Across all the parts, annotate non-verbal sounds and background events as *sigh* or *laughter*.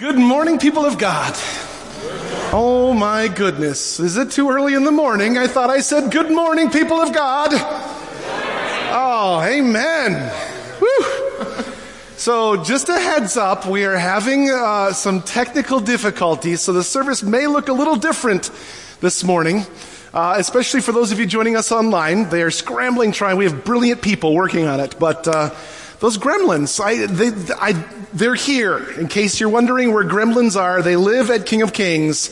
Good morning, people of God. Oh my goodness. Is it too early in the morning? I thought I said good morning, people of God. Oh, amen. Whew. So just a heads up, we are having uh, some technical difficulties, so the service may look a little different this morning. Uh, especially for those of you joining us online, they are scrambling trying. We have brilliant people working on it, but uh, those gremlins, I, they, I, they're here. In case you're wondering where gremlins are, they live at King of Kings,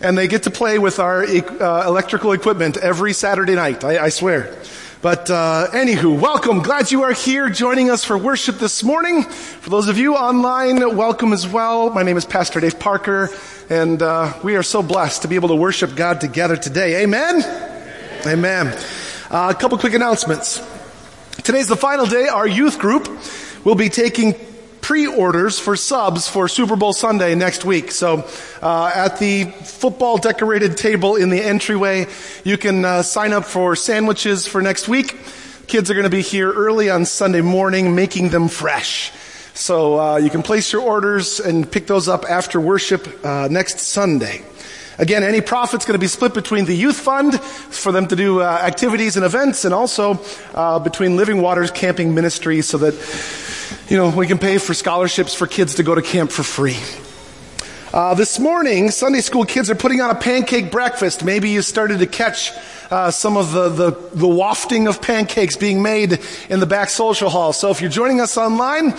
and they get to play with our uh, electrical equipment every Saturday night. I, I swear. But uh, anywho, welcome. Glad you are here joining us for worship this morning. For those of you online, welcome as well. My name is Pastor Dave Parker, and uh, we are so blessed to be able to worship God together today. Amen. Amen. Amen. Uh, a couple quick announcements. Today's the final day. Our youth group will be taking pre-orders for subs for Super Bowl Sunday next week. So uh, at the football decorated table in the entryway, you can uh, sign up for sandwiches for next week. Kids are going to be here early on Sunday morning, making them fresh. So uh, you can place your orders and pick those up after worship uh, next Sunday. Again, any profit's going to be split between the youth fund for them to do uh, activities and events and also uh, between Living Waters Camping Ministry so that, you know, we can pay for scholarships for kids to go to camp for free. Uh, this morning, Sunday school kids are putting on a pancake breakfast. Maybe you started to catch uh, some of the, the, the wafting of pancakes being made in the back social hall. So if you're joining us online,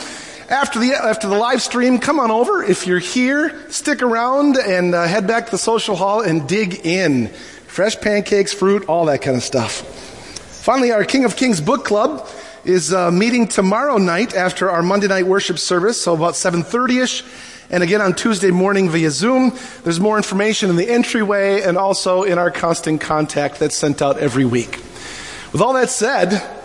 after the, after the live stream, come on over. If you're here, stick around and uh, head back to the social hall and dig in. Fresh pancakes, fruit, all that kind of stuff. Finally, our King of Kings book club is uh, meeting tomorrow night after our Monday night worship service, so about 7.30ish. And again on Tuesday morning via Zoom. There's more information in the entryway and also in our constant contact that's sent out every week. With all that said,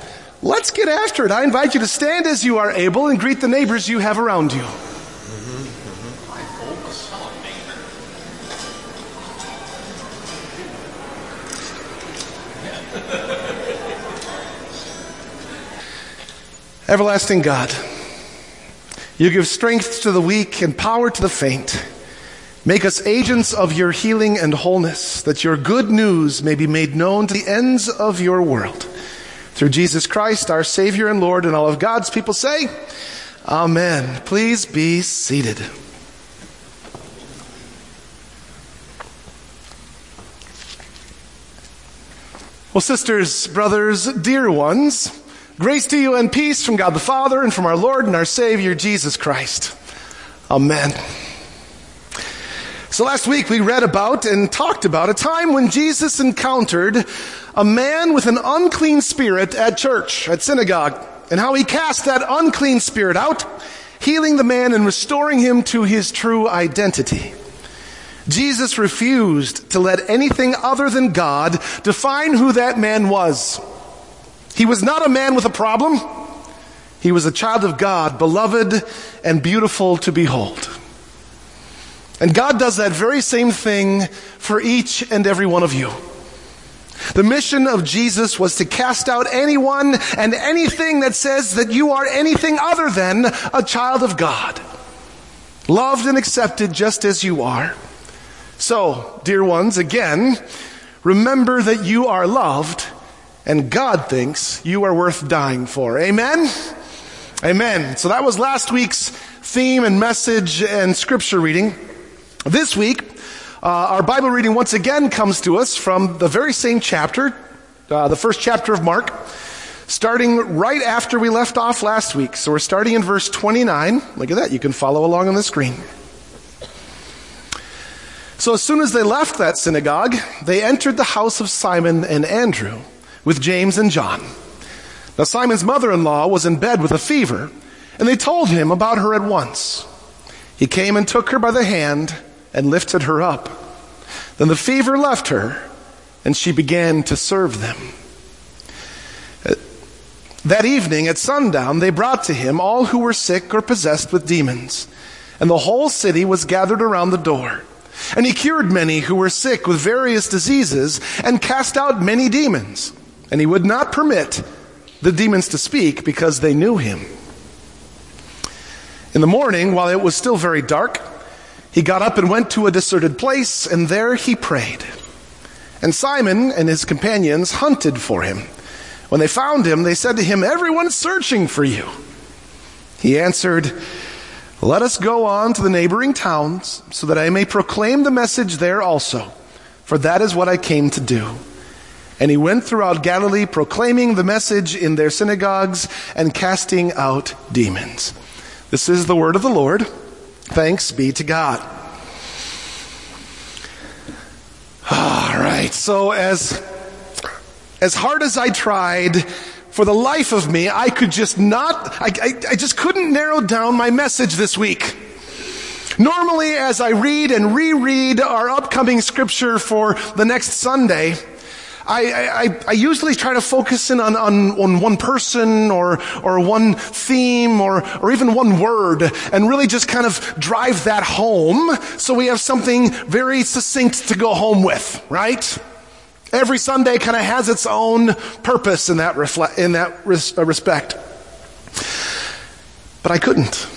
Let's get after it. I invite you to stand as you are able and greet the neighbors you have around you. *laughs* Everlasting God, you give strength to the weak and power to the faint. Make us agents of your healing and wholeness, that your good news may be made known to the ends of your world. Through Jesus Christ, our Savior and Lord, and all of God's people say, Amen. Please be seated. Well, sisters, brothers, dear ones, grace to you and peace from God the Father and from our Lord and our Savior, Jesus Christ. Amen. So last week we read about and talked about a time when Jesus encountered a man with an unclean spirit at church, at synagogue, and how he cast that unclean spirit out, healing the man and restoring him to his true identity. Jesus refused to let anything other than God define who that man was. He was not a man with a problem. He was a child of God, beloved and beautiful to behold. And God does that very same thing for each and every one of you. The mission of Jesus was to cast out anyone and anything that says that you are anything other than a child of God. Loved and accepted just as you are. So, dear ones, again, remember that you are loved and God thinks you are worth dying for. Amen? Amen. So that was last week's theme and message and scripture reading. This week, uh, our Bible reading once again comes to us from the very same chapter, uh, the first chapter of Mark, starting right after we left off last week. So we're starting in verse 29. Look at that. You can follow along on the screen. So as soon as they left that synagogue, they entered the house of Simon and Andrew with James and John. Now Simon's mother-in-law was in bed with a fever, and they told him about her at once. He came and took her by the hand and lifted her up. Then the fever left her, and she began to serve them. Uh, that evening at sundown, they brought to him all who were sick or possessed with demons, and the whole city was gathered around the door. And he cured many who were sick with various diseases and cast out many demons. And he would not permit the demons to speak because they knew him. In the morning, while it was still very dark, He got up and went to a deserted place, and there he prayed. And Simon and his companions hunted for him. When they found him, they said to him, Everyone's searching for you. He answered, Let us go on to the neighboring towns, so that I may proclaim the message there also, for that is what I came to do. And he went throughout Galilee, proclaiming the message in their synagogues and casting out demons. This is the word of the Lord. Thanks be to God. All right. So as as hard as I tried, for the life of me, I could just not, I, I, I, just couldn't narrow down my message this week. Normally, as I read and reread our upcoming scripture for the next Sunday, I, I, I, usually try to focus in on, on, on one person or, or one theme or, or even one word and really just kind of drive that home so we have something very succinct to go home with, right? Every Sunday kind of has its own purpose in that, refle- in that res- uh, respect. But I couldn't.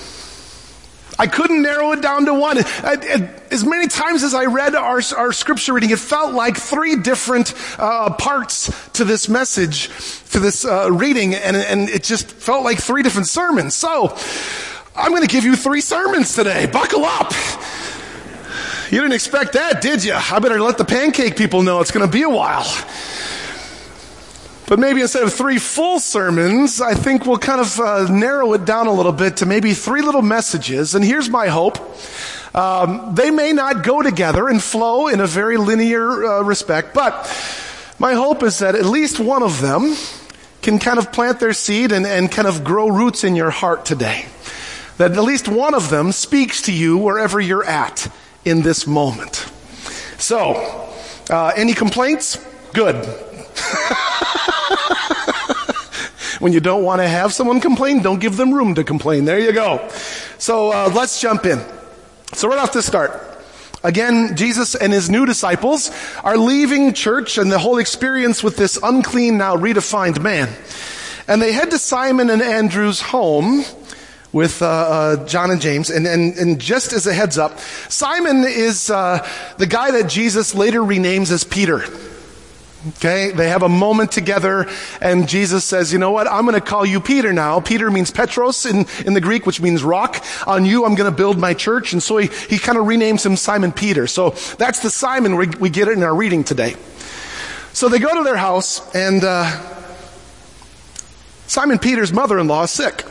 I couldn't narrow it down to one. As many times as I read our, our scripture reading, it felt like three different uh, parts to this message, to this uh, reading, and, and it just felt like three different sermons. So, I'm going to give you three sermons today. Buckle up. You didn't expect that, did you? I better let the pancake people know it's going to be a while. But maybe instead of three full sermons, I think we'll kind of uh, narrow it down a little bit to maybe three little messages. And here's my hope. Um, they may not go together and flow in a very linear uh, respect, but my hope is that at least one of them can kind of plant their seed and, and kind of grow roots in your heart today. That at least one of them speaks to you wherever you're at in this moment. So, uh, any complaints? Good. *laughs* when you don't want to have someone complain, don't give them room to complain. There you go. So uh, let's jump in. So right off the start, again, Jesus and his new disciples are leaving church and the whole experience with this unclean, now redefined man. And they head to Simon and Andrew's home with uh, uh, John and James. And, and, and just as a heads up, Simon is uh, the guy that Jesus later renames as Peter. Okay, they have a moment together and Jesus says, you know what, I'm gonna call you Peter now. Peter means Petros in, in the Greek, which means rock. On you, I'm gonna build my church. And so he, he kind of renames him Simon Peter. So that's the Simon we, we get it in our reading today. So they go to their house and, uh, Simon Peter's mother-in-law is sick.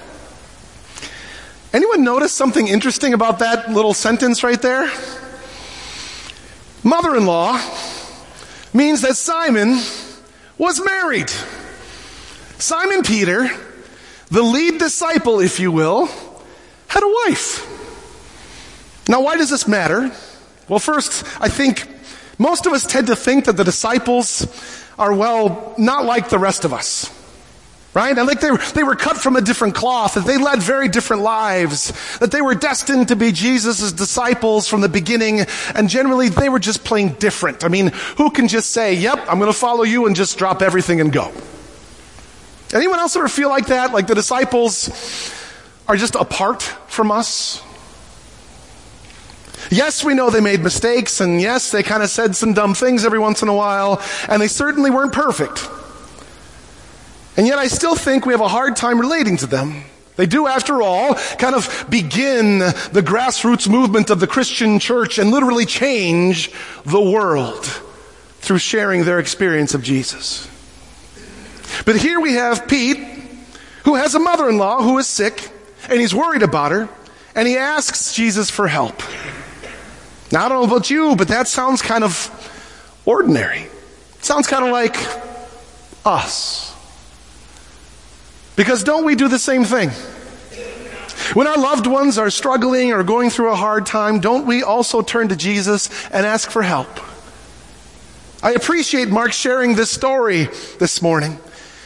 Anyone notice something interesting about that little sentence right there? Mother-in-law means that Simon was married. Simon Peter, the lead disciple, if you will, had a wife. Now, why does this matter? Well, first, I think most of us tend to think that the disciples are, well, not like the rest of us. Right? And like they were, they were cut from a different cloth, that they led very different lives, that they were destined to be Jesus' disciples from the beginning, and generally they were just plain different. I mean, who can just say, yep, I'm gonna follow you and just drop everything and go? Anyone else ever feel like that? Like the disciples are just apart from us? Yes, we know they made mistakes, and yes, they kind of said some dumb things every once in a while, and they certainly weren't perfect. And yet I still think we have a hard time relating to them. They do, after all, kind of begin the grassroots movement of the Christian church and literally change the world through sharing their experience of Jesus. But here we have Pete, who has a mother-in-law who is sick, and he's worried about her, and he asks Jesus for help. Now, I don't know about you, but that sounds kind of ordinary. It sounds kind of like us. Because don't we do the same thing? When our loved ones are struggling or going through a hard time, don't we also turn to Jesus and ask for help? I appreciate Mark sharing this story this morning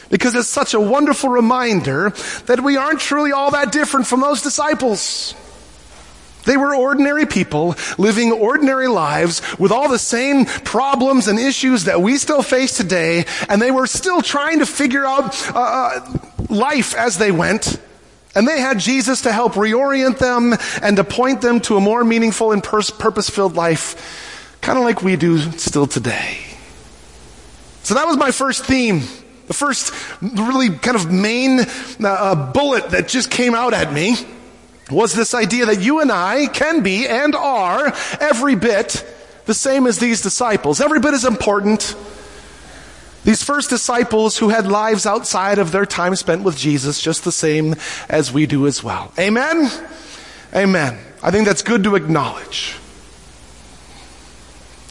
because it's such a wonderful reminder that we aren't truly all that different from those disciples. They were ordinary people living ordinary lives with all the same problems and issues that we still face today, and they were still trying to figure out uh, uh life as they went. And they had Jesus to help reorient them and to point them to a more meaningful and purpose filled life, kind of like we do still today. So that was my first theme. The first really kind of main uh, bullet that just came out at me was this idea that you and I can be and are every bit the same as these disciples. Every bit as important. These first disciples who had lives outside of their time spent with Jesus, just the same as we do as well. Amen? Amen. I think that's good to acknowledge.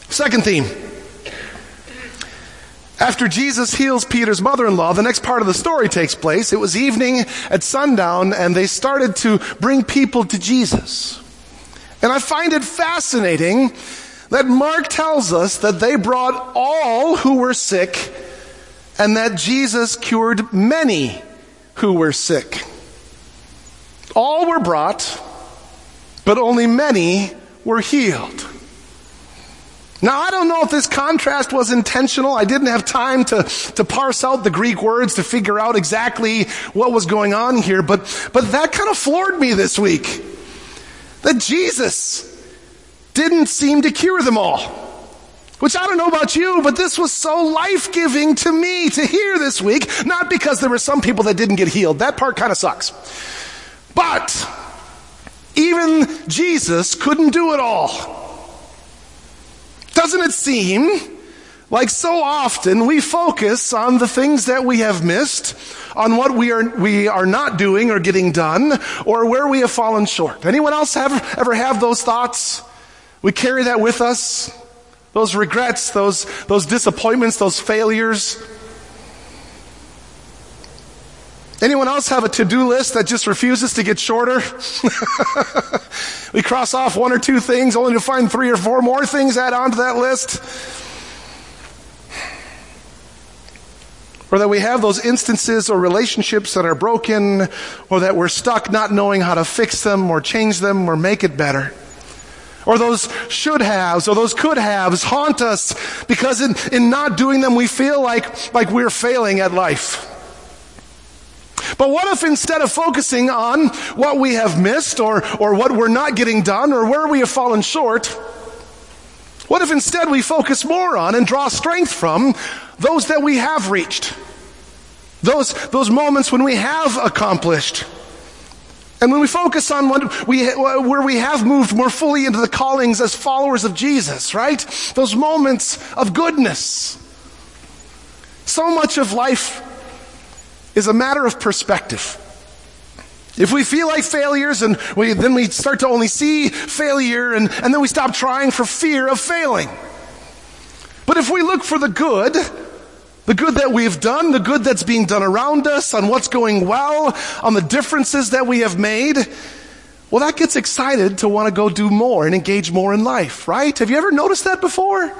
Second theme. After Jesus heals Peter's mother-in-law, the next part of the story takes place. It was evening at sundown and they started to bring people to Jesus. And I find it fascinating that Mark tells us that they brought all who were sick and that Jesus cured many who were sick. All were brought, but only many were healed. Now, I don't know if this contrast was intentional. I didn't have time to, to parse out the Greek words to figure out exactly what was going on here, but, but that kind of floored me this week. That Jesus didn't seem to cure them all. Which I don't know about you, but this was so life giving to me to hear this week. Not because there were some people that didn't get healed. That part kind of sucks. But even Jesus couldn't do it all. Doesn't it seem like so often we focus on the things that we have missed, on what we are, we are not doing or getting done, or where we have fallen short? Anyone else have, ever have those thoughts? We carry that with us. Those regrets, those, those disappointments, those failures. Anyone else have a to-do list that just refuses to get shorter? *laughs* we cross off one or two things only to find three or four more things add on to that list. Or that we have those instances or relationships that are broken, or that we're stuck not knowing how to fix them or change them or make it better. Or those should haves or those could haves haunt us because in, in not doing them we feel like, like we're failing at life. But what if instead of focusing on what we have missed or, or what we're not getting done or where we have fallen short, what if instead we focus more on and draw strength from those that we have reached? Those, those moments when we have accomplished. And when we focus on what we, where we have moved more fully into the callings as followers of Jesus, right? Those moments of goodness. So much of life is a matter of perspective. If we feel like failures and we, then we start to only see failure and, and then we stop trying for fear of failing. But if we look for the good, the good that we've done, the good that's being done around us, on what's going well, on the differences that we have made, well, that gets excited to want to go do more and engage more in life, right? Have you ever noticed that before?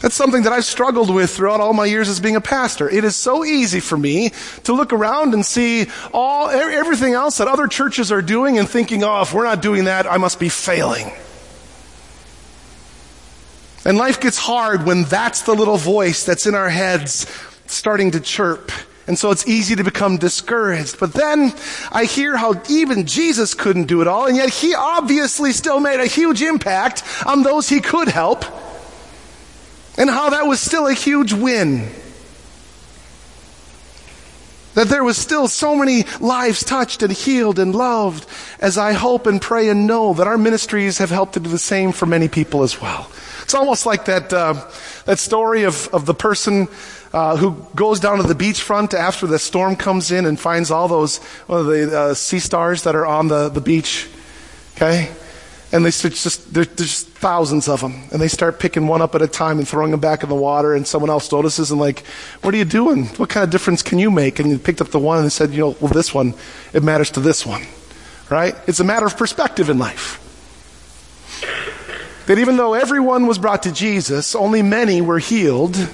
That's something that I've struggled with throughout all my years as being a pastor. It is so easy for me to look around and see all, everything else that other churches are doing and thinking, oh, if we're not doing that, I must be failing. And life gets hard when that's the little voice that's in our heads starting to chirp. And so it's easy to become discouraged. But then I hear how even Jesus couldn't do it all, and yet he obviously still made a huge impact on those he could help and how that was still a huge win. That there was still so many lives touched and healed and loved as I hope and pray and know that our ministries have helped to do the same for many people as well. It's almost like that, uh, that story of, of the person uh, who goes down to the beachfront after the storm comes in and finds all those well, the uh, sea stars that are on the, the beach. Okay? And they just, there's just thousands of them. And they start picking one up at a time and throwing them back in the water. And someone else notices and like, what are you doing? What kind of difference can you make? And you picked up the one and said, you know, well, this one, it matters to this one. Right? It's a matter of perspective in life. That even though everyone was brought to Jesus, only many were healed,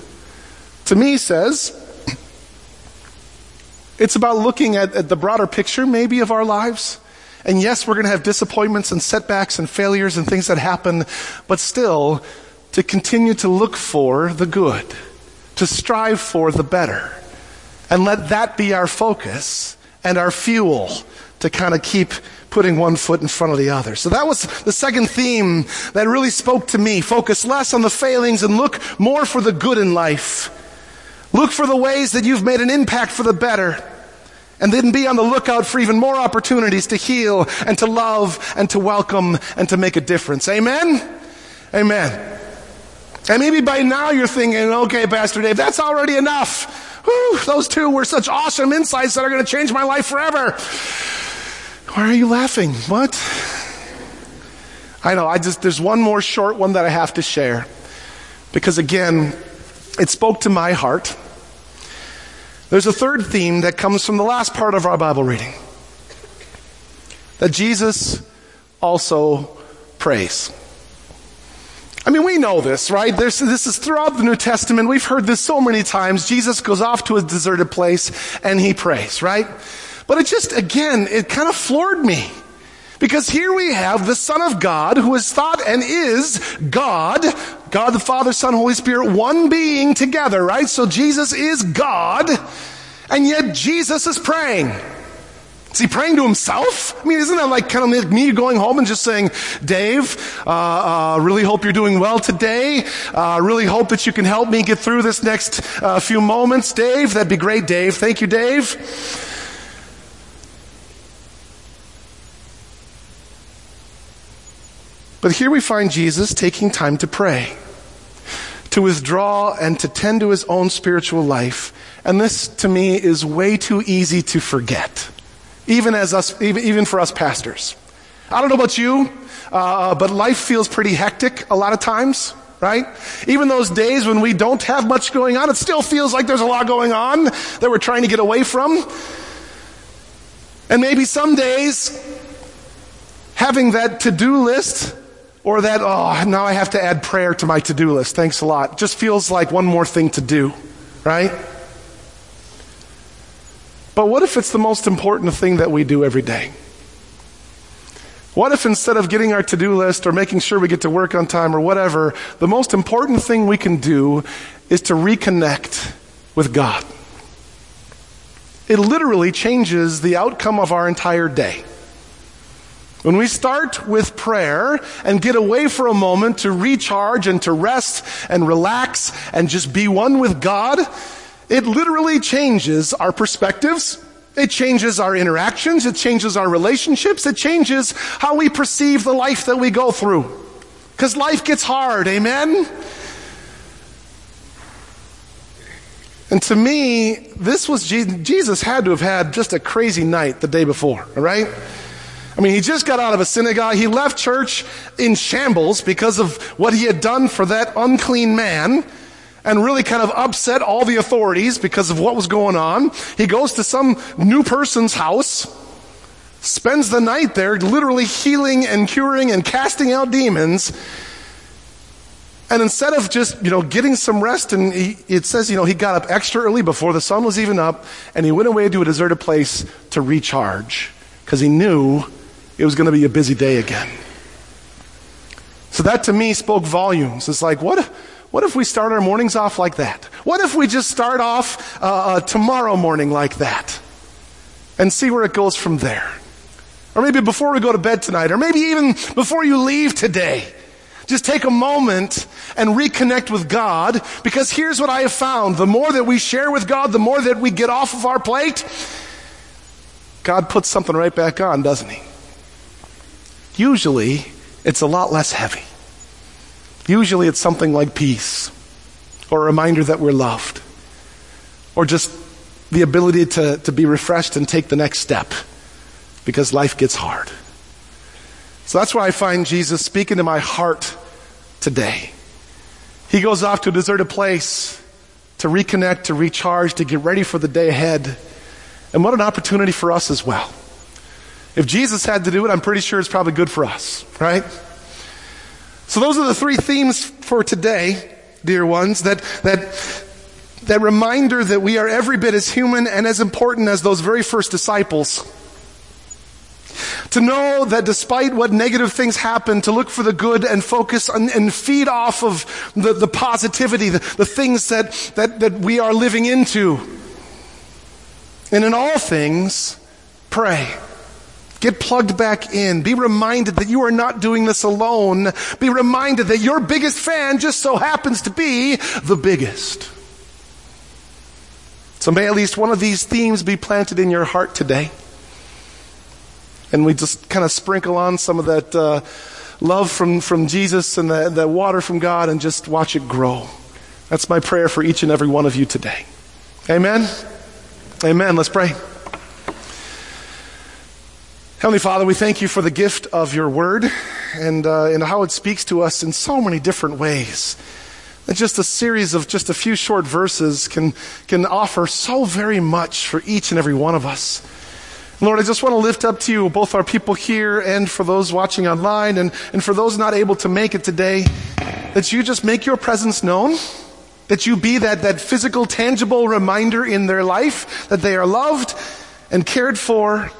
to me says, it's about looking at, at the broader picture maybe of our lives. And yes, we're going to have disappointments and setbacks and failures and things that happen, but still to continue to look for the good, to strive for the better, And let that be our focus and our fuel to kind of keep putting one foot in front of the other. So that was the second theme that really spoke to me. Focus less on the failings and look more for the good in life. Look for the ways that you've made an impact for the better. And then be on the lookout for even more opportunities to heal and to love and to welcome and to make a difference. Amen? Amen. And maybe by now you're thinking, okay, Pastor Dave, that's already enough. Whew, those two were such awesome insights that are going to change my life forever. Why are you laughing? What? I know, I just, there's one more short one that I have to share. Because again, it spoke to my heart. There's a third theme that comes from the last part of our Bible reading. That Jesus also prays. I mean, we know this, right? There's, this is throughout the New Testament. We've heard this so many times. Jesus goes off to a deserted place and he prays, right? But it just, again, it kind of floored me. Because here we have the Son of God who is thought and is God, God the Father, Son, Holy Spirit, one being together, right? So Jesus is God, and yet Jesus is praying. Is he praying to himself? I mean, isn't that like kind of like me going home and just saying, Dave, uh, uh, really hope you're doing well today. Uh, really hope that you can help me get through this next uh, few moments. Dave, that'd be great, Dave. Thank you, Dave. But here we find Jesus taking time to pray, to withdraw and to tend to his own spiritual life. And this to me is way too easy to forget. Even as us, even, even for us pastors. I don't know about you, uh, but life feels pretty hectic a lot of times right? Even those days when we don't have much going on, it still feels like there's a lot going on that we're trying to get away from. And maybe some days, having that to do list or that, oh, now I have to add prayer to my to do list. Thanks a lot. Just feels like one more thing to do, right? But what if it's the most important thing that we do every day? What if instead of getting our to do list or making sure we get to work on time or whatever, the most important thing we can do is to reconnect with God? It literally changes the outcome of our entire day. When we start with prayer and get away for a moment to recharge and to rest and relax and just be one with God, it literally changes our perspectives. It changes our interactions. It changes our relationships. It changes how we perceive the life that we go through. Because life gets hard, amen? And to me, this was Jesus had to have had just a crazy night the day before, all right? I mean, he just got out of a synagogue. He left church in shambles because of what he had done for that unclean man and really kind of upset all the authorities because of what was going on. He goes to some new person's house, spends the night there, literally healing and curing and casting out demons. And instead of just, you know, getting some rest, and he, it says, you know, he got up extra early before the sun was even up, and he went away to a deserted place to recharge because he knew it was going to be a busy day again. So that to me spoke volumes. It's like, what, what if we start our mornings off like that? What if we just start off uh, uh, tomorrow morning like that? And see where it goes from there. Or maybe before we go to bed tonight, or maybe even before you leave today. Just take a moment and reconnect with God because here's what I have found. The more that we share with God, the more that we get off of our plate, God puts something right back on, doesn't He? Usually, it's a lot less heavy. Usually, it's something like peace, or a reminder that we're loved, or just the ability to, to be refreshed and take the next step because life gets hard. So that's why I find Jesus speaking to my heart today. He goes off to a deserted place to reconnect, to recharge, to get ready for the day ahead. And what an opportunity for us as well. If Jesus had to do it, I'm pretty sure it's probably good for us, right? So those are the three themes for today, dear ones, that, that, that reminder that we are every bit as human and as important as those very first disciples. To know that despite what negative things happen, to look for the good and focus on, and feed off of the, the positivity, the, the things that, that, that we are living into. And in all things, pray. Get plugged back in. Be reminded that you are not doing this alone. Be reminded that your biggest fan just so happens to be the biggest. So may at least one of these themes be planted in your heart today. And we just kind of sprinkle on some of that uh, love from, from Jesus and the water from God and just watch it grow. That's my prayer for each and every one of you today. Amen. Amen. Let's pray. Heavenly Father, we thank you for the gift of your word and, uh, and how it speaks to us in so many different ways. That just a series of just a few short verses can, can offer so very much for each and every one of us. Lord, I just want to lift up to you both our people here and for those watching online and, and for those not able to make it today, that you just make your presence known, that you be that, that physical, tangible reminder in their life that they are loved and cared for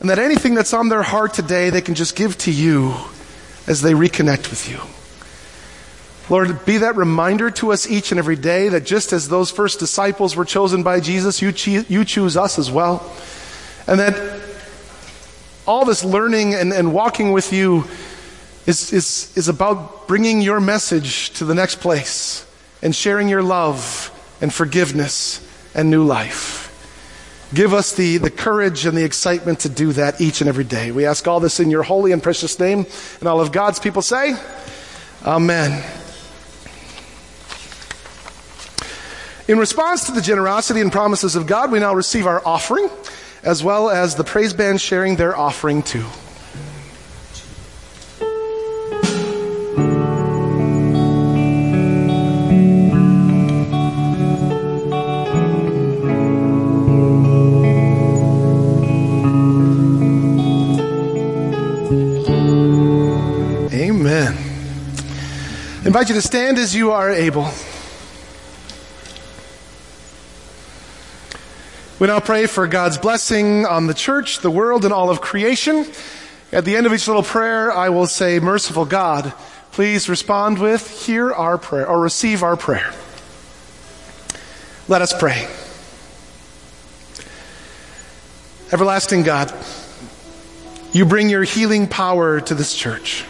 and that anything that's on their heart today, they can just give to you as they reconnect with you. Lord, be that reminder to us each and every day that just as those first disciples were chosen by Jesus, you, cho- you choose us as well. And that all this learning and, and walking with you is, is, is about bringing your message to the next place and sharing your love and forgiveness and new life. Give us the, the courage and the excitement to do that each and every day. We ask all this in your holy and precious name. And all of God's people say, Amen. In response to the generosity and promises of God, we now receive our offering, as well as the praise band sharing their offering too. Invite you to stand as you are able. We now pray for God's blessing on the church, the world, and all of creation. At the end of each little prayer, I will say, Merciful God, please respond with, Hear our prayer, or receive our prayer. Let us pray. Everlasting God, you bring your healing power to this church.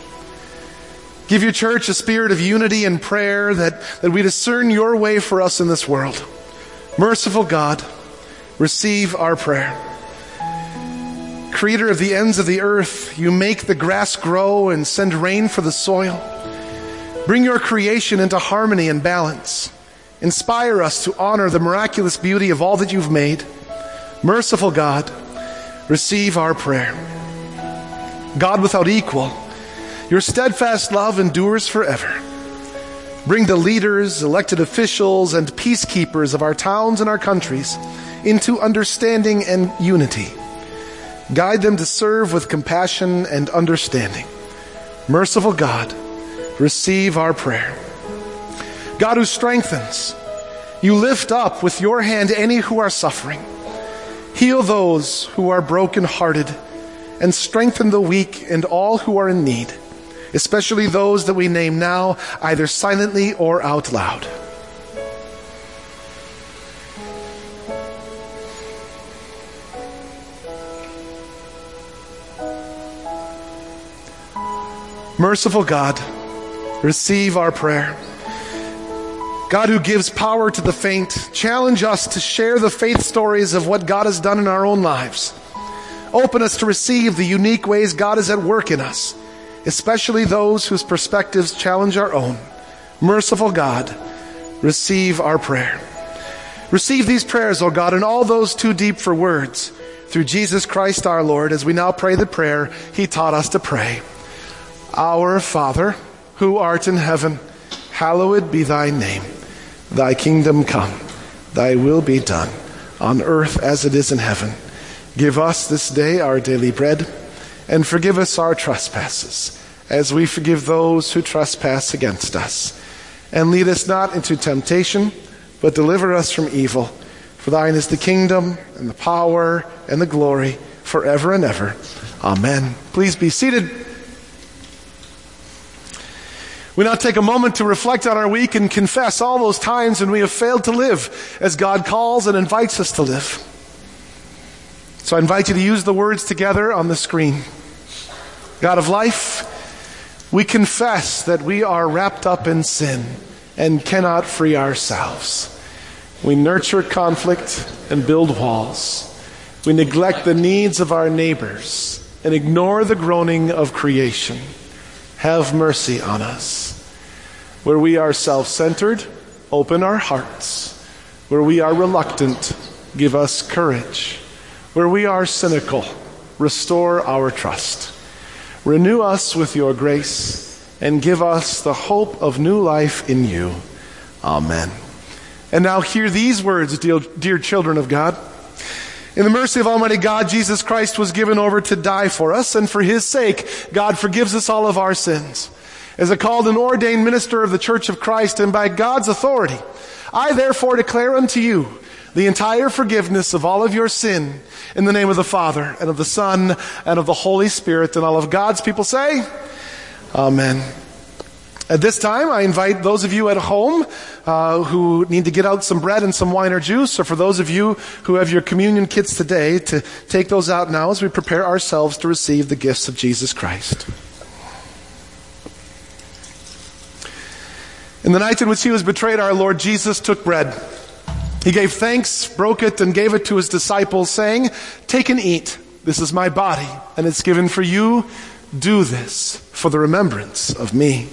Give your church a spirit of unity and prayer that, that we discern your way for us in this world. Merciful God, receive our prayer. Creator of the ends of the earth, you make the grass grow and send rain for the soil. Bring your creation into harmony and balance. Inspire us to honor the miraculous beauty of all that you've made. Merciful God, receive our prayer. God without equal, your steadfast love endures forever. Bring the leaders, elected officials, and peacekeepers of our towns and our countries into understanding and unity. Guide them to serve with compassion and understanding. Merciful God, receive our prayer. God who strengthens, you lift up with your hand any who are suffering. Heal those who are brokenhearted and strengthen the weak and all who are in need especially those that we name now, either silently or out loud. Merciful God, receive our prayer. God who gives power to the faint, challenge us to share the faith stories of what God has done in our own lives. Open us to receive the unique ways God is at work in us especially those whose perspectives challenge our own. Merciful God, receive our prayer. Receive these prayers, O God, and all those too deep for words through Jesus Christ our Lord as we now pray the prayer he taught us to pray. Our Father, who art in heaven, hallowed be thy name. Thy kingdom come, thy will be done, on earth as it is in heaven. Give us this day our daily bread and forgive us our trespasses, as we forgive those who trespass against us. And lead us not into temptation, but deliver us from evil. For thine is the kingdom, and the power, and the glory, forever and ever. Amen. Please be seated. We now take a moment to reflect on our week and confess all those times when we have failed to live as God calls and invites us to live. So I invite you to use the words together on the screen. God of life, we confess that we are wrapped up in sin and cannot free ourselves. We nurture conflict and build walls. We neglect the needs of our neighbors and ignore the groaning of creation. Have mercy on us. Where we are self centered, open our hearts. Where we are reluctant, give us courage. Where we are cynical, restore our trust. Renew us with your grace and give us the hope of new life in you. Amen. And now hear these words, dear, children of God. In the mercy of Almighty God, Jesus Christ was given over to die for us, and for his sake, God forgives us all of our sins. As a called and ordained minister of the Church of Christ, and by God's authority, I therefore declare unto you the entire forgiveness of all of your sin in the name of the Father, and of the Son, and of the Holy Spirit, and all of God's people say, Amen. At this time, I invite those of you at home uh, who need to get out some bread and some wine or juice, or for those of you who have your communion kits today, to take those out now as we prepare ourselves to receive the gifts of Jesus Christ. In the night in which he was betrayed, our Lord Jesus took bread. He gave thanks, broke it, and gave it to his disciples, saying, Take and eat. This is my body, and it's given for you. Do this for the remembrance of me.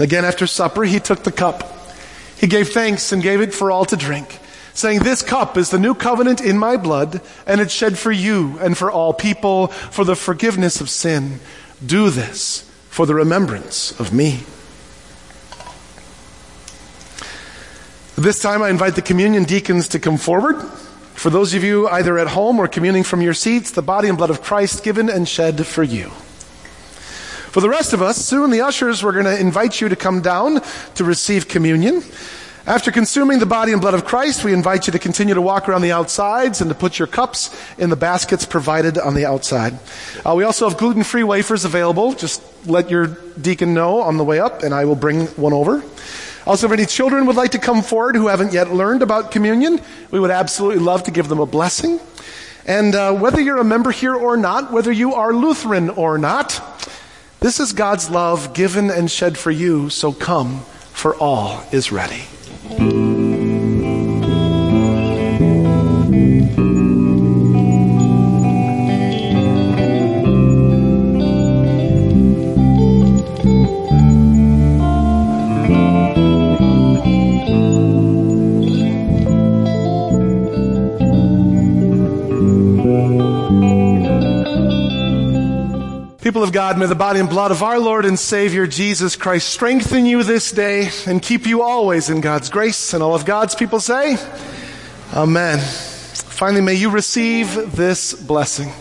Again, after supper, he took the cup. He gave thanks and gave it for all to drink, saying, This cup is the new covenant in my blood, and it's shed for you and for all people for the forgiveness of sin. Do this for the remembrance of me. This time, I invite the communion deacons to come forward. For those of you either at home or communing from your seats, the body and blood of Christ given and shed for you. For the rest of us, soon the ushers were going to invite you to come down to receive communion. After consuming the body and blood of Christ, we invite you to continue to walk around the outsides and to put your cups in the baskets provided on the outside. Uh, we also have gluten-free wafers available. Just let your deacon know on the way up, and I will bring one over. Also, if any children would like to come forward who haven't yet learned about communion, we would absolutely love to give them a blessing. And uh, whether you're a member here or not, whether you are Lutheran or not, this is God's love given and shed for you, so come, for all is ready. People of God, may the body and blood of our Lord and Savior Jesus Christ strengthen you this day and keep you always in God's grace. And all of God's people say, Amen. Finally, may you receive this blessing.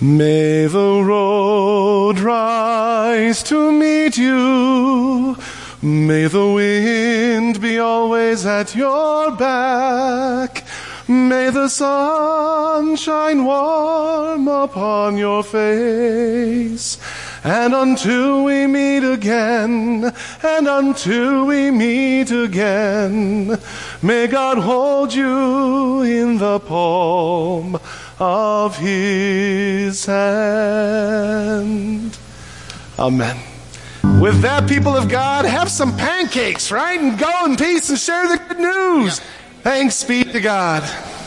May the road rise to meet you. May the wind be always at your back. May the sun shine warm upon your face. And until we meet again, and until we meet again, may God hold you in the palm of his hand. Amen. With that, people of God, have some pancakes, right? And go in peace and share the good news. Thanks be to God.